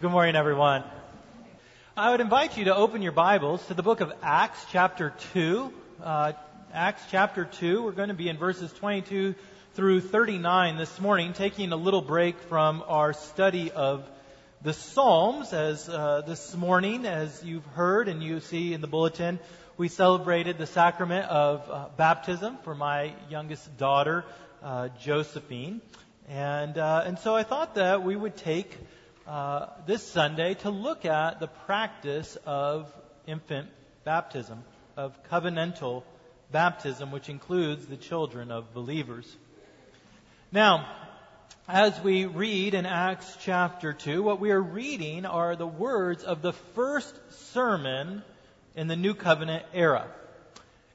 Good morning, everyone. I would invite you to open your Bibles to the book of Acts, chapter 2. Uh, Acts, chapter 2. We're going to be in verses 22 through 39 this morning, taking a little break from our study of the Psalms. As uh, this morning, as you've heard and you see in the bulletin, we celebrated the sacrament of uh, baptism for my youngest daughter, uh, Josephine. And, uh, and so I thought that we would take uh, this Sunday to look at the practice of infant baptism, of covenantal baptism, which includes the children of believers. Now, as we read in Acts chapter 2, what we are reading are the words of the first sermon in the New Covenant era.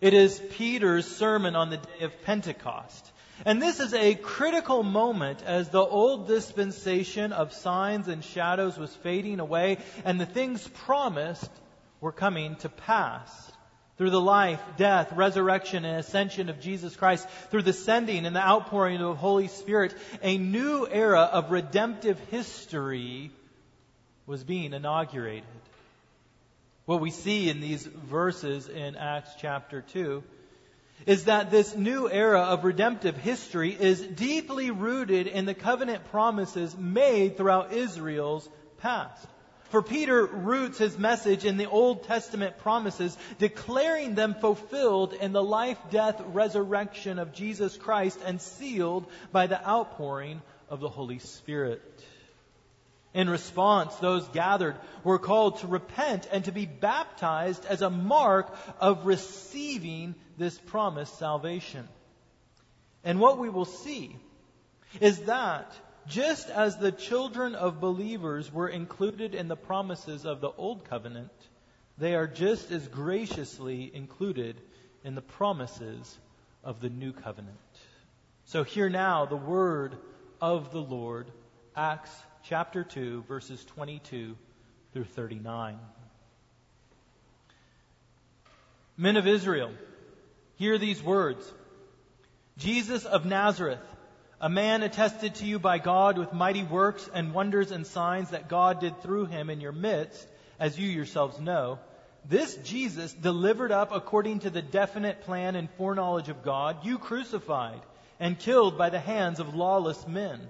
It is Peter's sermon on the day of Pentecost. And this is a critical moment as the old dispensation of signs and shadows was fading away and the things promised were coming to pass. Through the life, death, resurrection, and ascension of Jesus Christ, through the sending and the outpouring of the Holy Spirit, a new era of redemptive history was being inaugurated. What we see in these verses in Acts chapter 2 is that this new era of redemptive history is deeply rooted in the covenant promises made throughout Israel's past. For Peter roots his message in the Old Testament promises, declaring them fulfilled in the life, death, resurrection of Jesus Christ and sealed by the outpouring of the Holy Spirit. In response, those gathered were called to repent and to be baptized as a mark of receiving this promised salvation. And what we will see is that just as the children of believers were included in the promises of the Old Covenant, they are just as graciously included in the promises of the New Covenant. So hear now the word of the Lord, Acts chapter 2, verses 22 through 39. Men of Israel, hear these words Jesus of Nazareth, a man attested to you by God with mighty works and wonders and signs that God did through him in your midst, as you yourselves know. This Jesus, delivered up according to the definite plan and foreknowledge of God, you crucified and killed by the hands of lawless men.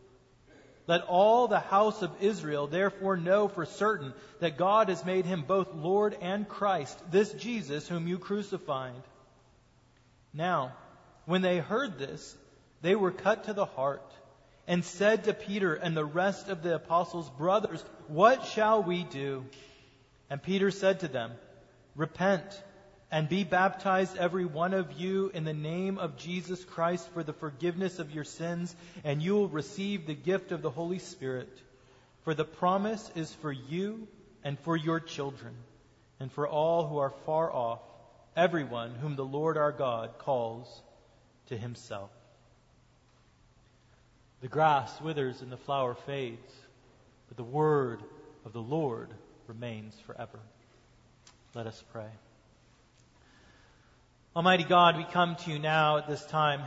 Let all the house of Israel therefore know for certain that God has made him both Lord and Christ, this Jesus whom you crucified. Now, when they heard this, they were cut to the heart and said to Peter and the rest of the apostles, Brothers, what shall we do? And Peter said to them, Repent and be baptized every one of you in the name of Jesus Christ for the forgiveness of your sins, and you will receive the gift of the Holy Spirit. For the promise is for you and for your children, and for all who are far off, everyone whom the Lord our God calls to himself. The grass withers and the flower fades, but the word of the Lord remains forever. Let us pray. Almighty God, we come to you now at this time,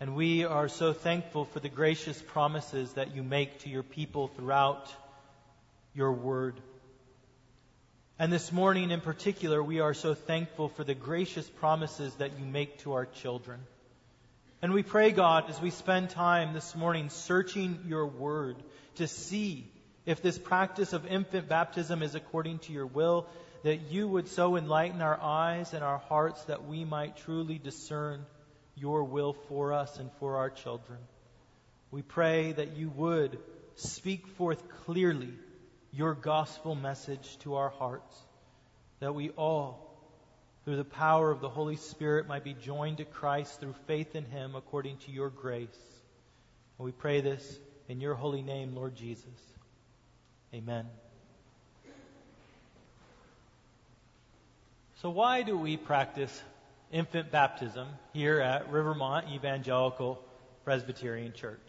and we are so thankful for the gracious promises that you make to your people throughout your word. And this morning in particular, we are so thankful for the gracious promises that you make to our children. And we pray, God, as we spend time this morning searching your word to see if this practice of infant baptism is according to your will, that you would so enlighten our eyes and our hearts that we might truly discern your will for us and for our children. We pray that you would speak forth clearly your gospel message to our hearts, that we all, through the power of the Holy Spirit, might be joined to Christ through faith in him according to your grace. And we pray this in your holy name, Lord Jesus. Amen. So, why do we practice infant baptism here at Rivermont Evangelical Presbyterian Church?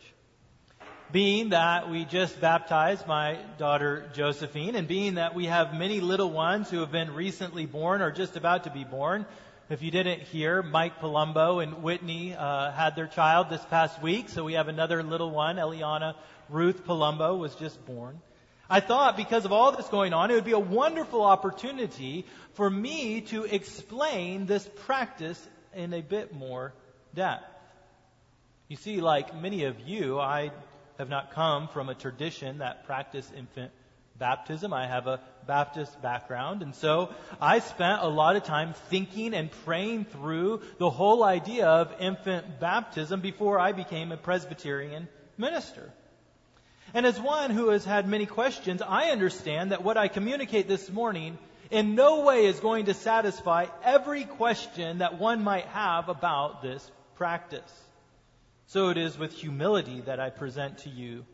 being that we just baptized my daughter Josephine, and being that we have many little ones who have been recently born or just about to be born. If you didn't hear, Mike Palumbo and Whitney uh, had their child this past week, so we have another little one, Eliana Ruth Palumbo, was just born. I thought because of all this going on, it would be a wonderful opportunity for me to explain this practice in a bit more depth. You see, like many of you, I have not come from a tradition that practiced infant baptism. I have a Baptist background. And so I spent a lot of time thinking and praying through the whole idea of infant baptism before I became a Presbyterian minister. And as one who has had many questions, I understand that what I communicate this morning in no way is going to satisfy every question that one might have about this practice. So it is with humility that I present to you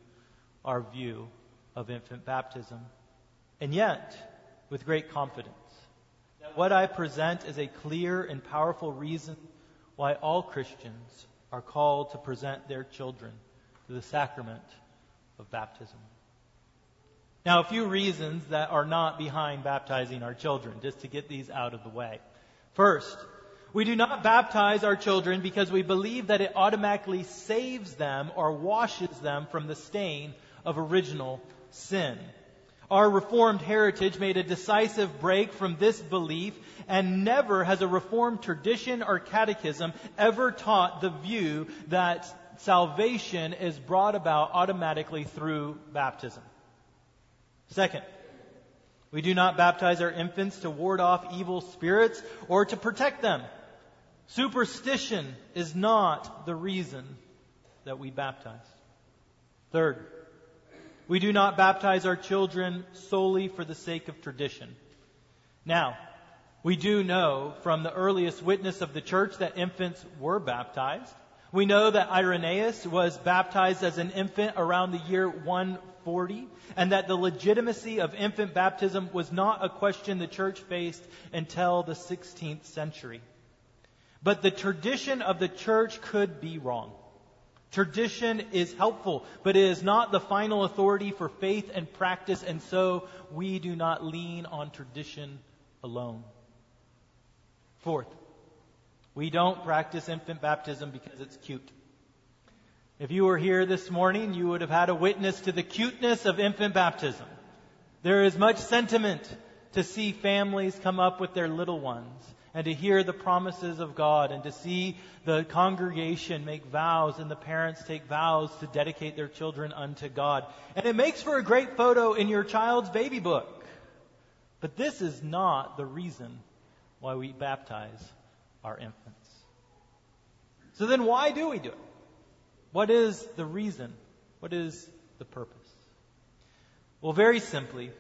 our view of infant baptism. And yet, with great confidence, that what I present is a clear and powerful reason why all Christians are called to present their children to the sacrament of baptism. Now, a few reasons that are not behind baptizing our children, just to get these out of the way. First, we do not baptize our children because we believe that it automatically saves them or washes them from the stain of original sin. Our Reformed heritage made a decisive break from this belief, and never has a Reformed tradition or catechism ever taught the view that salvation is brought about automatically through baptism. Second, we do not baptize our infants to ward off evil spirits or to protect them. Superstition is not the reason that we baptize. Third, we do not baptize our children solely for the sake of tradition. Now, we do know from the earliest witness of the church that infants were baptized. We know that Irenaeus was baptized as an infant around the year 140, and that the legitimacy of infant baptism was not a question the church faced until the 16th century. But the tradition of the church could be wrong. Tradition is helpful, but it is not the final authority for faith and practice, and so we do not lean on tradition alone. Fourth, we don't practice infant baptism because it's cute. If you were here this morning, you would have had a witness to the cuteness of infant baptism. There is much sentiment to see families come up with their little ones and to hear the promises of God and to see the congregation make vows and the parents take vows to dedicate their children unto God. And it makes for a great photo in your child's baby book. But this is not the reason why we baptize our infants. So then why do we do it? What is the reason? What is the purpose? Well, very simply,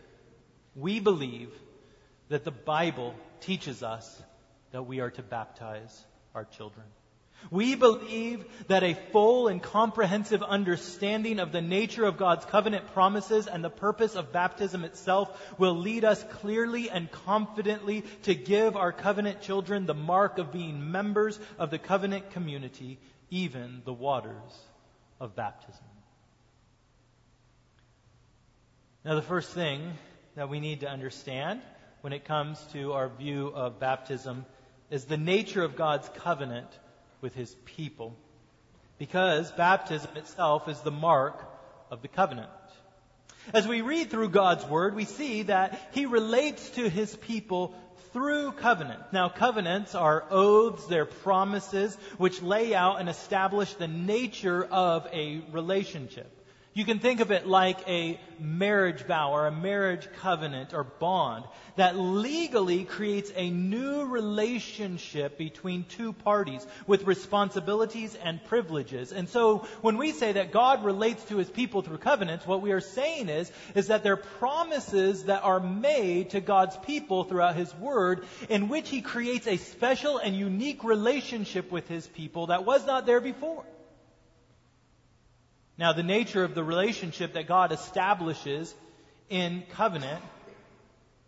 we believe that the Bible teaches us that we are to baptize our children. We believe that a full and comprehensive understanding of the nature of God's covenant promises and the purpose of baptism itself will lead us clearly and confidently to give our covenant children the mark of being members of the covenant community, even the waters of baptism. Now, the first thing that we need to understand when it comes to our view of baptism is the nature of God's covenant with his people. Because baptism itself is the mark of the covenant. As we read through God's Word, we see that He relates to His people through covenant. Now, covenants are oaths, they're promises which lay out and establish the nature of a relationship. You can think of it like a marriage vow or a marriage covenant or bond that legally creates a new relationship between two parties with responsibilities and privileges. And so when we say that God relates to his people through covenants, what we are saying is, is that there are promises that are made to God's people throughout his word in which he creates a special and unique relationship with his people that was not there before. Now, the nature of the relationship that God establishes in covenant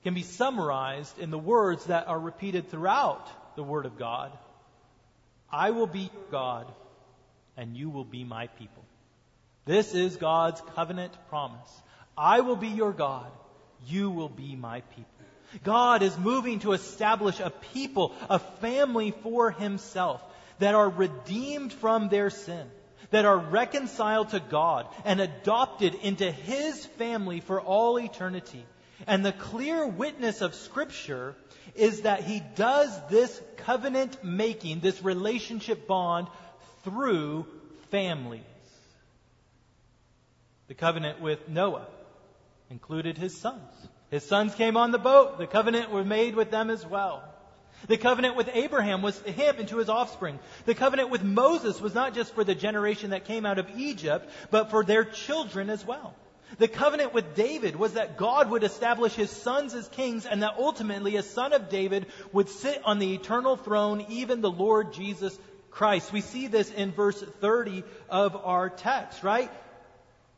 can be summarized in the words that are repeated throughout the Word of God I will be your God, and you will be my people. This is God's covenant promise. I will be your God, you will be my people. God is moving to establish a people, a family for himself that are redeemed from their sin that are reconciled to God and adopted into His family for all eternity. And the clear witness of Scripture is that He does this covenant making, this relationship bond, through families. The covenant with Noah included his sons. His sons came on the boat. The covenant was made with them as well. The covenant with Abraham was to him and to his offspring. The covenant with Moses was not just for the generation that came out of Egypt, but for their children as well. The covenant with David was that God would establish his sons as kings and that ultimately a son of David would sit on the eternal throne, even the Lord Jesus Christ. We see this in verse 30 of our text, right?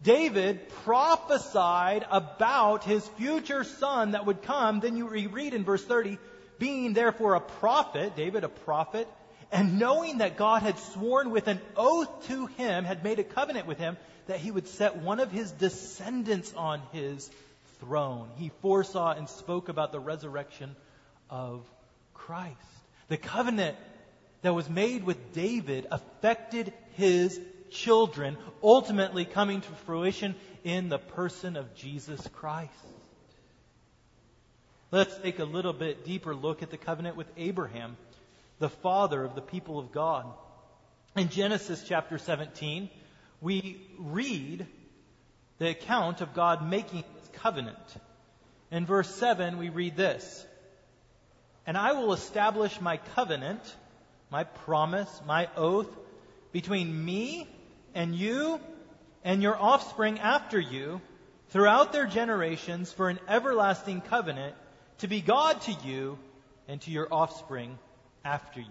David prophesied about his future son that would come. Then you read in verse 30, being therefore a prophet, David a prophet, and knowing that God had sworn with an oath to him, had made a covenant with him, that he would set one of his descendants on his throne. He foresaw and spoke about the resurrection of Christ. The covenant that was made with David affected his children, ultimately coming to fruition in the person of Jesus Christ. Let's take a little bit deeper look at the covenant with Abraham, the father of the people of God. In Genesis chapter 17, we read the account of God making his covenant. In verse 7, we read this And I will establish my covenant, my promise, my oath between me and you and your offspring after you throughout their generations for an everlasting covenant to be God to you and to your offspring after you.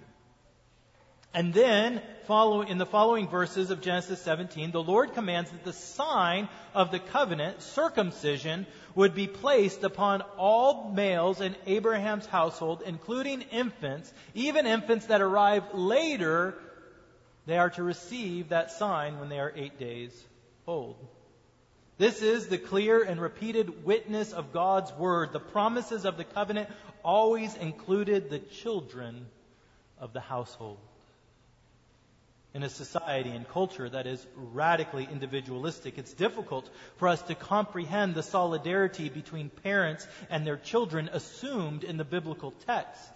And then, follow, in the following verses of Genesis 17, the Lord commands that the sign of the covenant, circumcision, would be placed upon all males in Abraham's household, including infants, even infants that arrive later. They are to receive that sign when they are eight days old. This is the clear and repeated witness of God's word. The promises of the covenant always included the children of the household. In a society and culture that is radically individualistic, it's difficult for us to comprehend the solidarity between parents and their children assumed in the biblical text.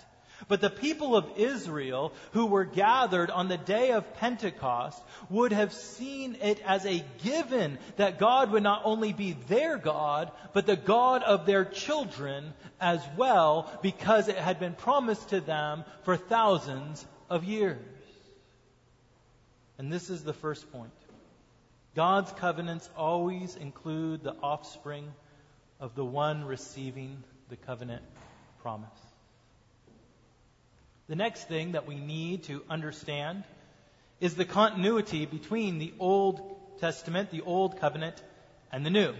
But the people of Israel who were gathered on the day of Pentecost would have seen it as a given that God would not only be their God, but the God of their children as well, because it had been promised to them for thousands of years. And this is the first point. God's covenants always include the offspring of the one receiving the covenant promise. The next thing that we need to understand is the continuity between the Old Testament, the Old Covenant, and the New.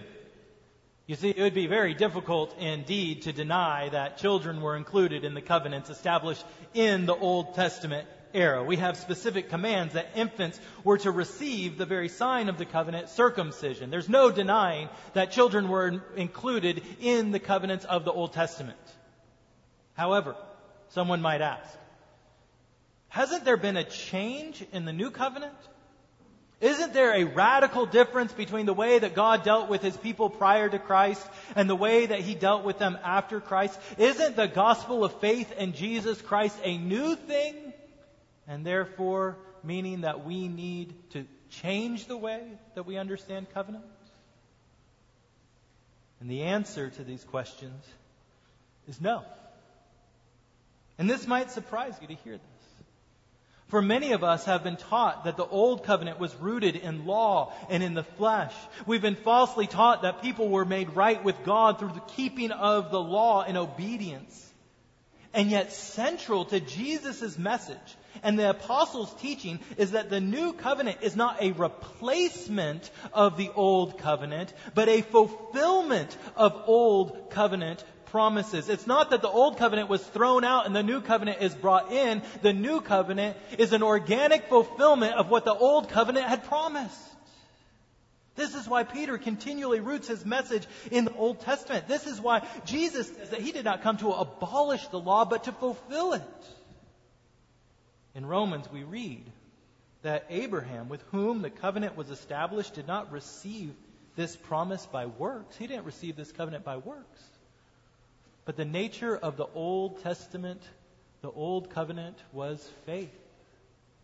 You see, it would be very difficult indeed to deny that children were included in the covenants established in the Old Testament era. We have specific commands that infants were to receive the very sign of the covenant, circumcision. There's no denying that children were included in the covenants of the Old Testament. However, someone might ask, hasn't there been a change in the new covenant? Isn't there a radical difference between the way that God dealt with his people prior to Christ and the way that he dealt with them after Christ? Isn't the gospel of faith in Jesus Christ a new thing? And therefore, meaning that we need to change the way that we understand covenant? And the answer to these questions is no. And this might surprise you to hear this. For many of us have been taught that the old covenant was rooted in law and in the flesh. We've been falsely taught that people were made right with God through the keeping of the law and obedience. And yet central to Jesus' message and the apostles' teaching is that the new covenant is not a replacement of the old covenant, but a fulfillment of old covenant promises. It's not that the old covenant was thrown out and the new covenant is brought in. The new covenant is an organic fulfillment of what the old covenant had promised. This is why Peter continually roots his message in the Old Testament. This is why Jesus says that he did not come to abolish the law, but to fulfill it. In Romans, we read that Abraham, with whom the covenant was established, did not receive this promise by works. He didn't receive this covenant by works. But the nature of the Old Testament, the Old Covenant, was faith.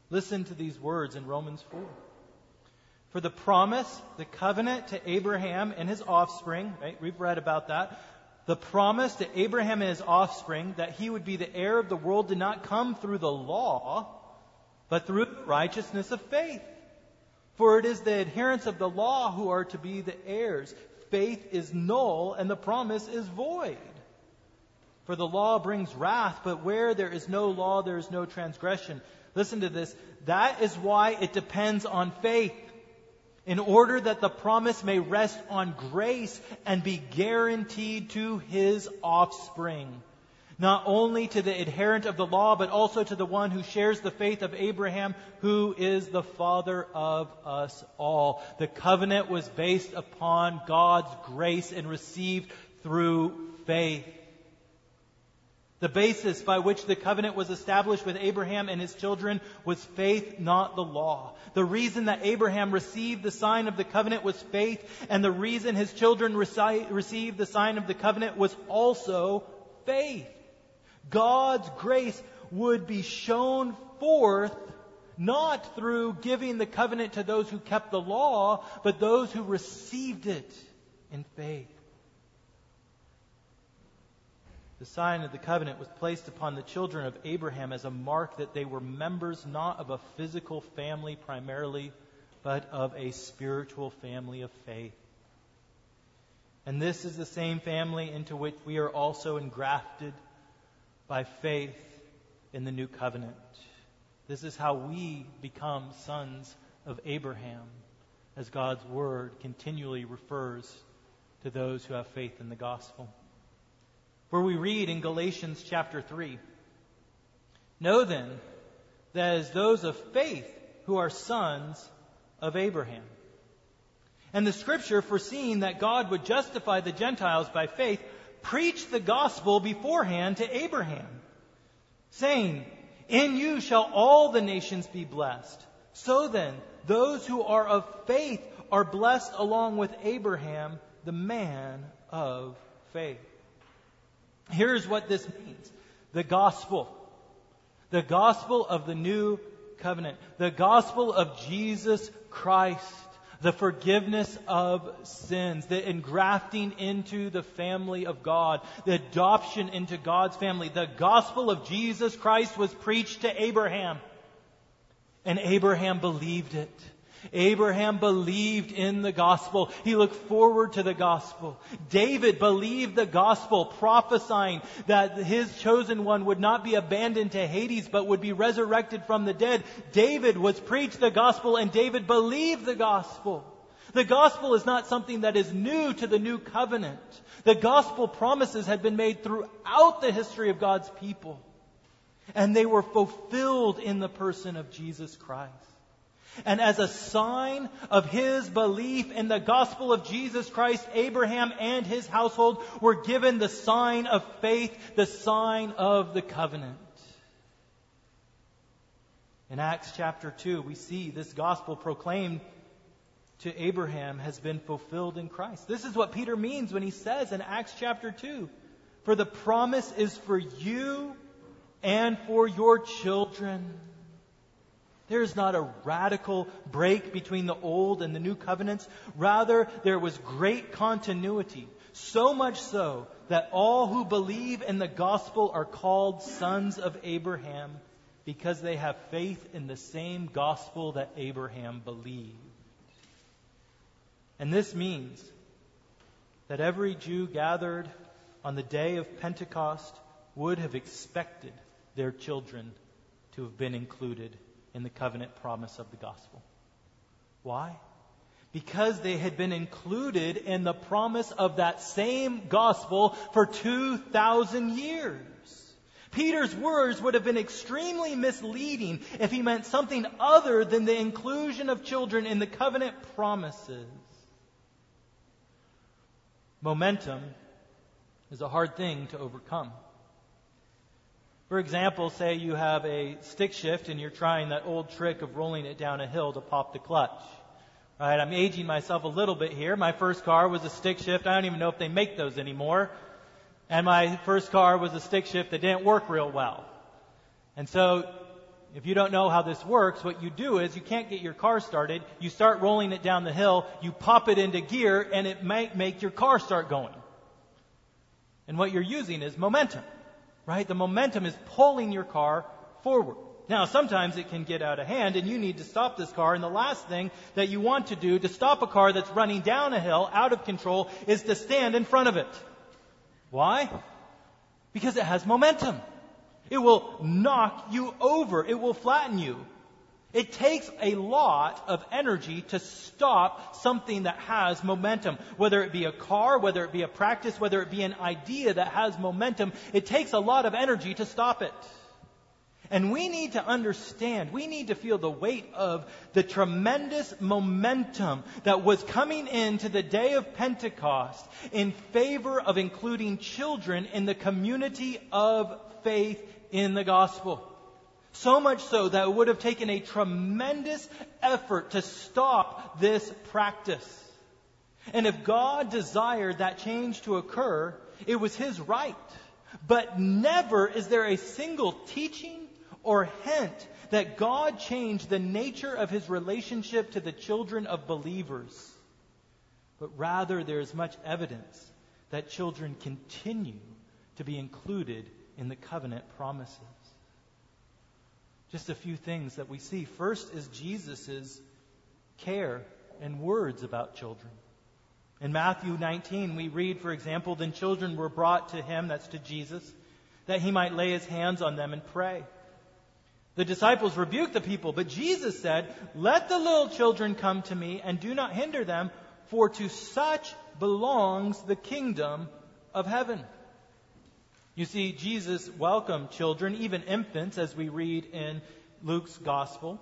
Listen to these words in Romans 4. For the promise, the covenant to Abraham and his offspring, right? We've read about that. The promise to Abraham and his offspring that he would be the heir of the world did not come through the law, but through the righteousness of faith. For it is the adherents of the law who are to be the heirs. Faith is null and the promise is void. For the law brings wrath, but where there is no law, there is no transgression. Listen to this. That is why it depends on faith. In order that the promise may rest on grace and be guaranteed to his offspring. Not only to the adherent of the law, but also to the one who shares the faith of Abraham, who is the father of us all. The covenant was based upon God's grace and received through faith. The basis by which the covenant was established with Abraham and his children was faith, not the law. The reason that Abraham received the sign of the covenant was faith, and the reason his children received the sign of the covenant was also faith. God's grace would be shown forth not through giving the covenant to those who kept the law, but those who received it in faith. The sign of the covenant was placed upon the children of Abraham as a mark that they were members not of a physical family primarily, but of a spiritual family of faith. And this is the same family into which we are also engrafted by faith in the new covenant. This is how we become sons of Abraham, as God's word continually refers to those who have faith in the gospel where we read in Galatians chapter 3 Know then that as those of faith who are sons of Abraham. And the scripture, foreseeing that God would justify the Gentiles by faith, preached the gospel beforehand to Abraham, saying, In you shall all the nations be blessed. So then, those who are of faith are blessed along with Abraham, the man of faith. Here's what this means the gospel. The gospel of the new covenant. The gospel of Jesus Christ. The forgiveness of sins. The engrafting into the family of God. The adoption into God's family. The gospel of Jesus Christ was preached to Abraham. And Abraham believed it. Abraham believed in the gospel. He looked forward to the gospel. David believed the gospel, prophesying that his chosen one would not be abandoned to Hades, but would be resurrected from the dead. David was preached the gospel and David believed the gospel. The gospel is not something that is new to the new covenant. The gospel promises had been made throughout the history of God's people. And they were fulfilled in the person of Jesus Christ. And as a sign of his belief in the gospel of Jesus Christ, Abraham and his household were given the sign of faith, the sign of the covenant. In Acts chapter 2, we see this gospel proclaimed to Abraham has been fulfilled in Christ. This is what Peter means when he says in Acts chapter 2 For the promise is for you and for your children. There is not a radical break between the old and the new covenants. Rather, there was great continuity. So much so that all who believe in the gospel are called sons of Abraham because they have faith in the same gospel that Abraham believed. And this means that every Jew gathered on the day of Pentecost would have expected their children to have been included in the covenant promise of the gospel. Why? Because they had been included in the promise of that same gospel for 2,000 years. Peter's words would have been extremely misleading if he meant something other than the inclusion of children in the covenant promises. Momentum is a hard thing to overcome. For example, say you have a stick shift and you're trying that old trick of rolling it down a hill to pop the clutch. Right? I'm aging myself a little bit here. My first car was a stick shift. I don't even know if they make those anymore. And my first car was a stick shift that didn't work real well. And so, if you don't know how this works, what you do is you can't get your car started. You start rolling it down the hill, you pop it into gear, and it might make your car start going. And what you're using is momentum right? The momentum is pulling your car forward. Now, sometimes it can get out of hand and you need to stop this car. And the last thing that you want to do to stop a car that's running down a hill out of control is to stand in front of it. Why? Because it has momentum. It will knock you over. It will flatten you. It takes a lot of energy to stop something that has momentum. Whether it be a car, whether it be a practice, whether it be an idea that has momentum, it takes a lot of energy to stop it. And we need to understand, we need to feel the weight of the tremendous momentum that was coming into the day of Pentecost in favor of including children in the community of faith in the gospel. So much so that it would have taken a tremendous effort to stop this practice. And if God desired that change to occur, it was His right. But never is there a single teaching or hint that God changed the nature of His relationship to the children of believers. But rather, there is much evidence that children continue to be included in the covenant promises just a few things that we see. First is Jesus' care and words about children. In Matthew 19, we read, for example, then children were brought to him, that's to Jesus, that he might lay his hands on them and pray. The disciples rebuked the people, but Jesus said, Let the little children come to me and do not hinder them, for to such belongs the kingdom of heaven. You see, Jesus welcomed children, even infants, as we read in Luke's gospel.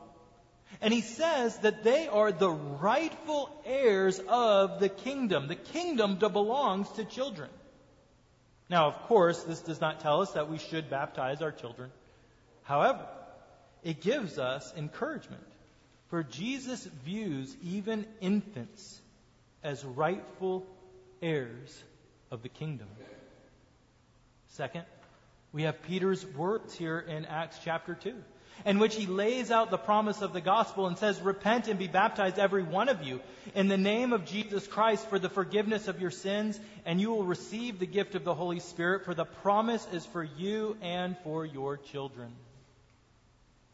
And he says that they are the rightful heirs of the kingdom. The kingdom belongs to children. Now, of course, this does not tell us that we should baptize our children. However, it gives us encouragement. For Jesus views even infants as rightful heirs of the kingdom. Second, we have Peter's words here in Acts chapter 2, in which he lays out the promise of the gospel and says, Repent and be baptized, every one of you, in the name of Jesus Christ for the forgiveness of your sins, and you will receive the gift of the Holy Spirit, for the promise is for you and for your children.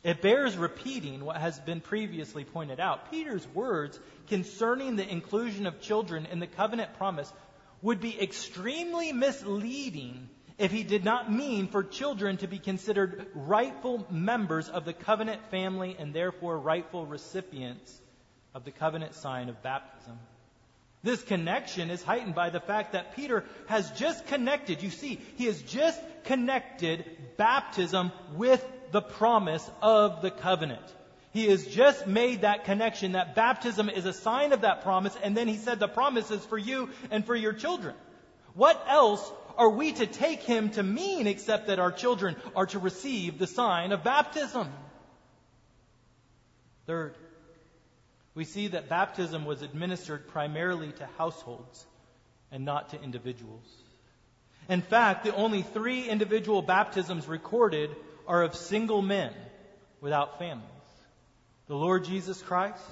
It bears repeating what has been previously pointed out. Peter's words concerning the inclusion of children in the covenant promise would be extremely misleading if he did not mean for children to be considered rightful members of the covenant family and therefore rightful recipients of the covenant sign of baptism. This connection is heightened by the fact that Peter has just connected. You see, he has just connected baptism with the promise of the covenant. He has just made that connection that baptism is a sign of that promise, and then he said the promise is for you and for your children. What else are we to take him to mean except that our children are to receive the sign of baptism? Third, we see that baptism was administered primarily to households and not to individuals. In fact, the only three individual baptisms recorded are of single men without families the Lord Jesus Christ,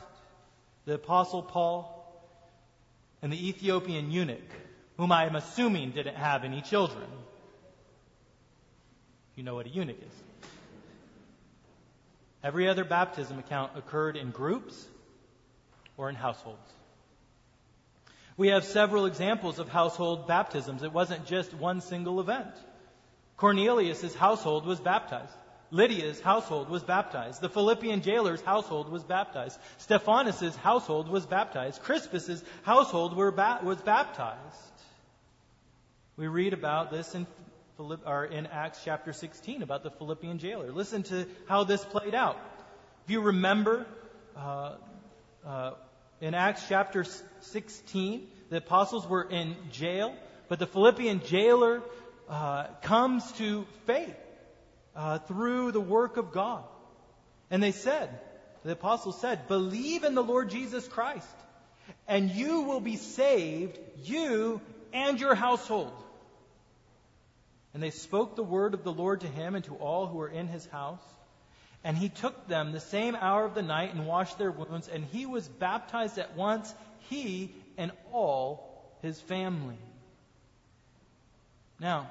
the Apostle Paul, and the Ethiopian eunuch, whom I am assuming didn't have any children. You know what a eunuch is. Every other baptism account occurred in groups or in households. We have several examples of household baptisms. It wasn't just one single event. Cornelius' household was baptized. Lydia's household was baptized. The Philippian jailer's household was baptized. Stephanas' household was baptized. Crispus' household ba- was baptized. We read about this in, Philipp, in Acts chapter 16 about the Philippian jailer. Listen to how this played out. If you remember, uh, uh, in Acts chapter 16, the apostles were in jail, but the Philippian jailer uh, comes to faith uh, through the work of God. And they said, the apostles said, believe in the Lord Jesus Christ, and you will be saved, you and your household. And they spoke the word of the Lord to him and to all who were in his house. And he took them the same hour of the night and washed their wounds, and he was baptized at once, he and all his family. Now,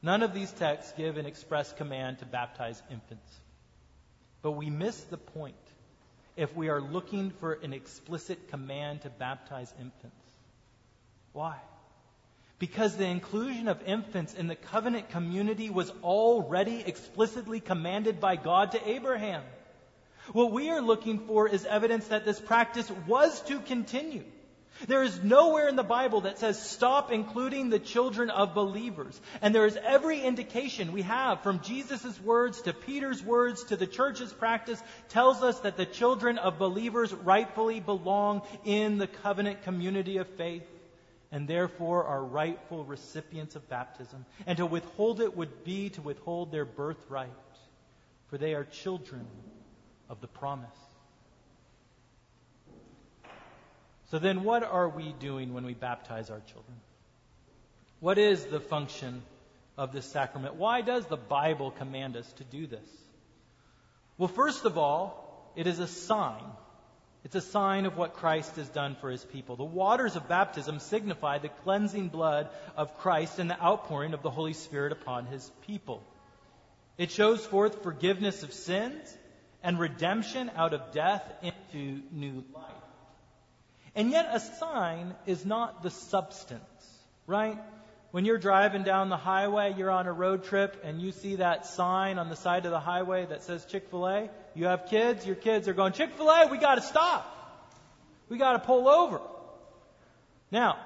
none of these texts give an express command to baptize infants. But we miss the point if we are looking for an explicit command to baptize infants. Why? Because the inclusion of infants in the covenant community was already explicitly commanded by God to Abraham. What we are looking for is evidence that this practice was to continue. There is nowhere in the Bible that says stop including the children of believers. And there is every indication we have from Jesus' words to Peter's words to the church's practice tells us that the children of believers rightfully belong in the covenant community of faith and therefore are rightful recipients of baptism. And to withhold it would be to withhold their birthright, for they are children of the promise. So then, what are we doing when we baptize our children? What is the function of this sacrament? Why does the Bible command us to do this? Well, first of all, it is a sign it's a sign of what Christ has done for his people. The waters of baptism signify the cleansing blood of Christ and the outpouring of the Holy Spirit upon his people. It shows forth forgiveness of sins and redemption out of death into new life. And yet, a sign is not the substance, right? When you're driving down the highway, you're on a road trip, and you see that sign on the side of the highway that says Chick fil A, you have kids, your kids are going, Chick fil A, we got to stop. We got to pull over. Now,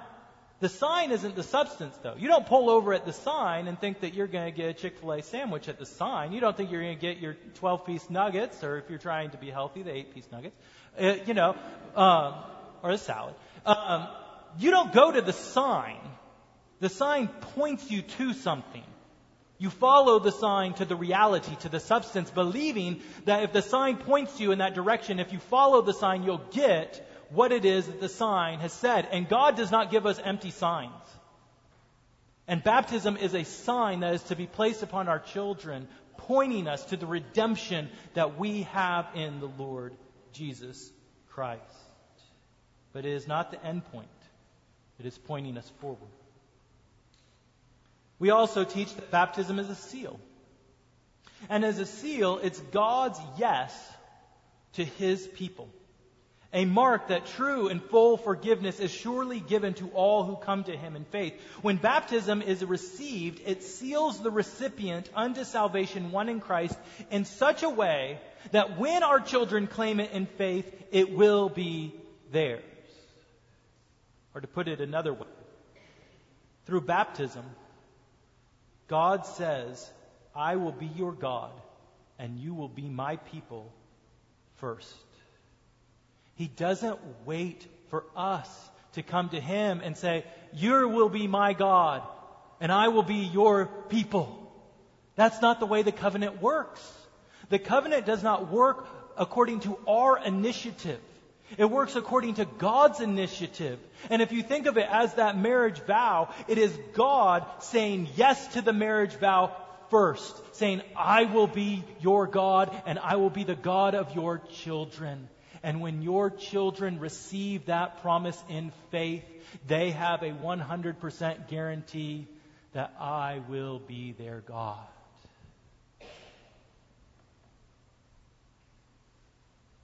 the sign isn't the substance, though. You don't pull over at the sign and think that you're going to get a Chick fil A sandwich at the sign. You don't think you're going to get your 12 piece nuggets, or if you're trying to be healthy, the 8 piece nuggets, uh, you know, um, or a salad. Um, you don't go to the sign the sign points you to something. You follow the sign to the reality, to the substance, believing that if the sign points you in that direction, if you follow the sign, you'll get what it is that the sign has said. And God does not give us empty signs. And baptism is a sign that is to be placed upon our children, pointing us to the redemption that we have in the Lord Jesus Christ. But it is not the end point, it is pointing us forward. We also teach that baptism is a seal. And as a seal, it's God's yes to his people. A mark that true and full forgiveness is surely given to all who come to him in faith. When baptism is received, it seals the recipient unto salvation, one in Christ, in such a way that when our children claim it in faith, it will be theirs. Or to put it another way, through baptism, God says, I will be your God and you will be my people first. He doesn't wait for us to come to Him and say, You will be my God and I will be your people. That's not the way the covenant works. The covenant does not work according to our initiative. It works according to God's initiative. And if you think of it as that marriage vow, it is God saying yes to the marriage vow first, saying, I will be your God and I will be the God of your children. And when your children receive that promise in faith, they have a 100% guarantee that I will be their God.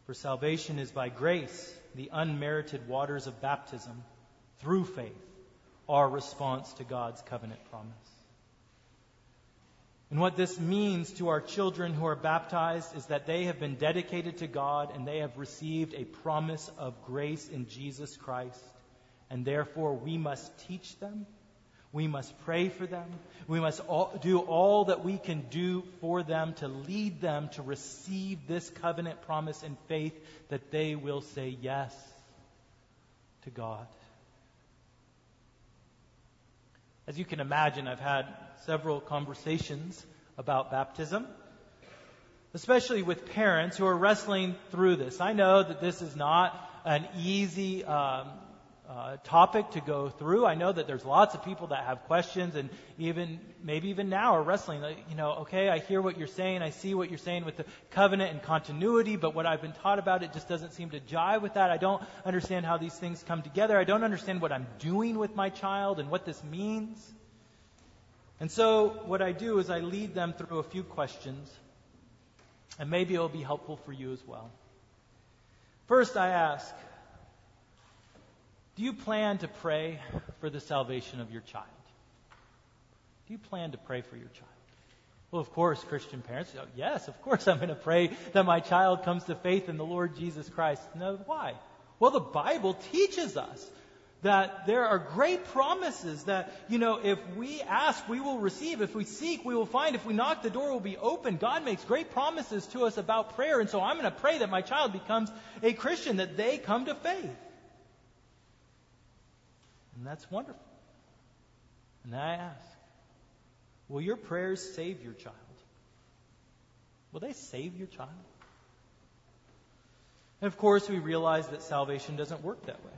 For salvation is by grace, the unmerited waters of baptism, through faith, our response to God's covenant promise. And what this means to our children who are baptized is that they have been dedicated to God and they have received a promise of grace in Jesus Christ. And therefore, we must teach them. We must pray for them. We must all, do all that we can do for them to lead them to receive this covenant promise in faith that they will say yes to God. As you can imagine, I've had several conversations about baptism, especially with parents who are wrestling through this. I know that this is not an easy um, uh, topic to go through. I know that there's lots of people that have questions and even, maybe even now are wrestling. Like, you know, okay, I hear what you're saying. I see what you're saying with the covenant and continuity, but what I've been taught about it just doesn't seem to jive with that. I don't understand how these things come together. I don't understand what I'm doing with my child and what this means. And so, what I do is I lead them through a few questions, and maybe it'll be helpful for you as well. First, I ask Do you plan to pray for the salvation of your child? Do you plan to pray for your child? Well, of course, Christian parents, oh, yes, of course I'm going to pray that my child comes to faith in the Lord Jesus Christ. No, why? Well, the Bible teaches us that there are great promises that, you know, if we ask, we will receive. If we seek, we will find. If we knock, the door will be open. God makes great promises to us about prayer. And so I'm going to pray that my child becomes a Christian, that they come to faith. And that's wonderful. And I ask, will your prayers save your child? Will they save your child? And of course, we realize that salvation doesn't work that way.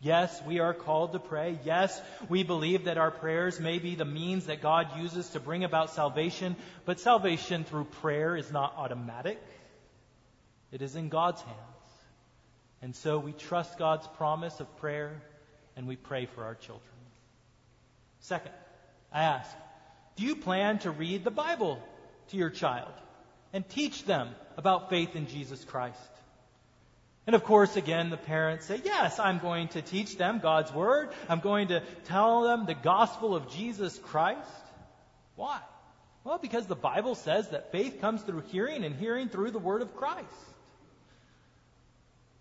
Yes, we are called to pray. Yes, we believe that our prayers may be the means that God uses to bring about salvation, but salvation through prayer is not automatic. It is in God's hands. And so we trust God's promise of prayer and we pray for our children. Second, I ask, do you plan to read the Bible to your child and teach them about faith in Jesus Christ? And of course, again, the parents say, Yes, I'm going to teach them God's Word. I'm going to tell them the gospel of Jesus Christ. Why? Well, because the Bible says that faith comes through hearing and hearing through the Word of Christ.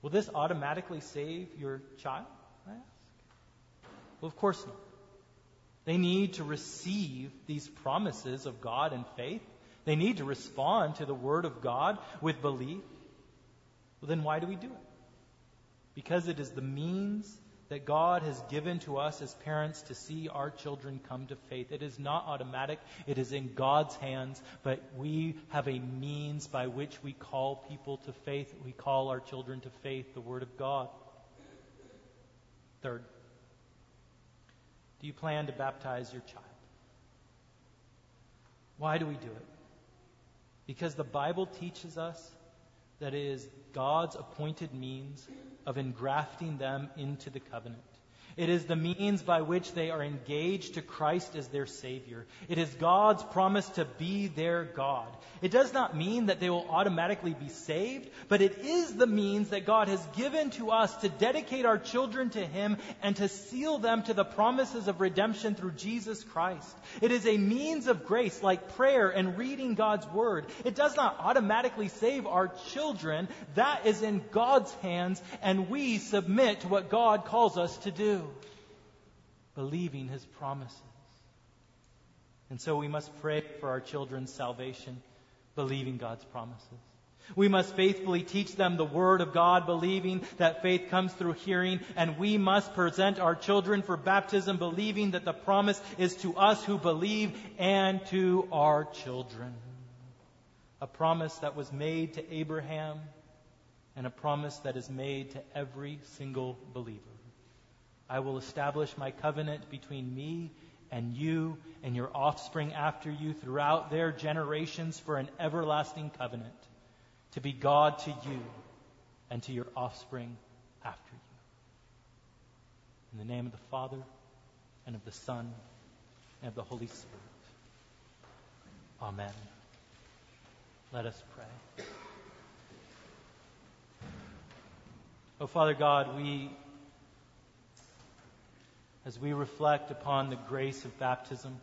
Will this automatically save your child? I ask. Well, of course not. They need to receive these promises of God in faith. They need to respond to the Word of God with belief. Well, then why do we do it? Because it is the means that God has given to us as parents to see our children come to faith. It is not automatic, it is in God's hands, but we have a means by which we call people to faith. We call our children to faith, the Word of God. Third, do you plan to baptize your child? Why do we do it? Because the Bible teaches us that it is God's appointed means of engrafting them into the covenant. It is the means by which they are engaged to Christ as their Savior. It is God's promise to be their God. It does not mean that they will automatically be saved, but it is the means that God has given to us to dedicate our children to Him and to seal them to the promises of redemption through Jesus Christ. It is a means of grace like prayer and reading God's Word. It does not automatically save our children. That is in God's hands, and we submit to what God calls us to do believing his promises. And so we must pray for our children's salvation, believing God's promises. We must faithfully teach them the Word of God, believing that faith comes through hearing, and we must present our children for baptism, believing that the promise is to us who believe and to our children. A promise that was made to Abraham, and a promise that is made to every single believer. I will establish my covenant between me and you and your offspring after you throughout their generations for an everlasting covenant to be God to you and to your offspring after you. In the name of the Father and of the Son and of the Holy Spirit. Amen. Let us pray. Oh, Father God, we as we reflect upon the grace of baptism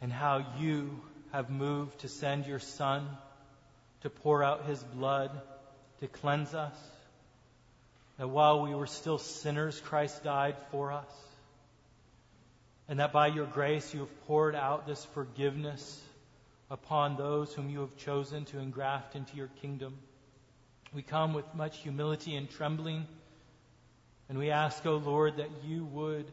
and how you have moved to send your Son to pour out his blood to cleanse us. That while we were still sinners, Christ died for us. And that by your grace you have poured out this forgiveness upon those whom you have chosen to engraft into your kingdom. We come with much humility and trembling and we ask, O oh Lord, that you would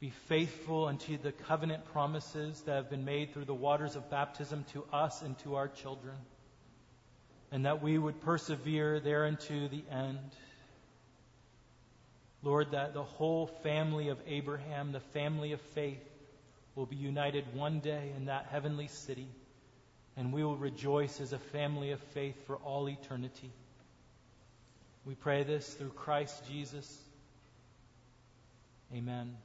be faithful unto the covenant promises that have been made through the waters of baptism to us and to our children, and that we would persevere there unto the end. Lord, that the whole family of Abraham, the family of faith, will be united one day in that heavenly city, and we will rejoice as a family of faith for all eternity. We pray this through Christ Jesus. Amen.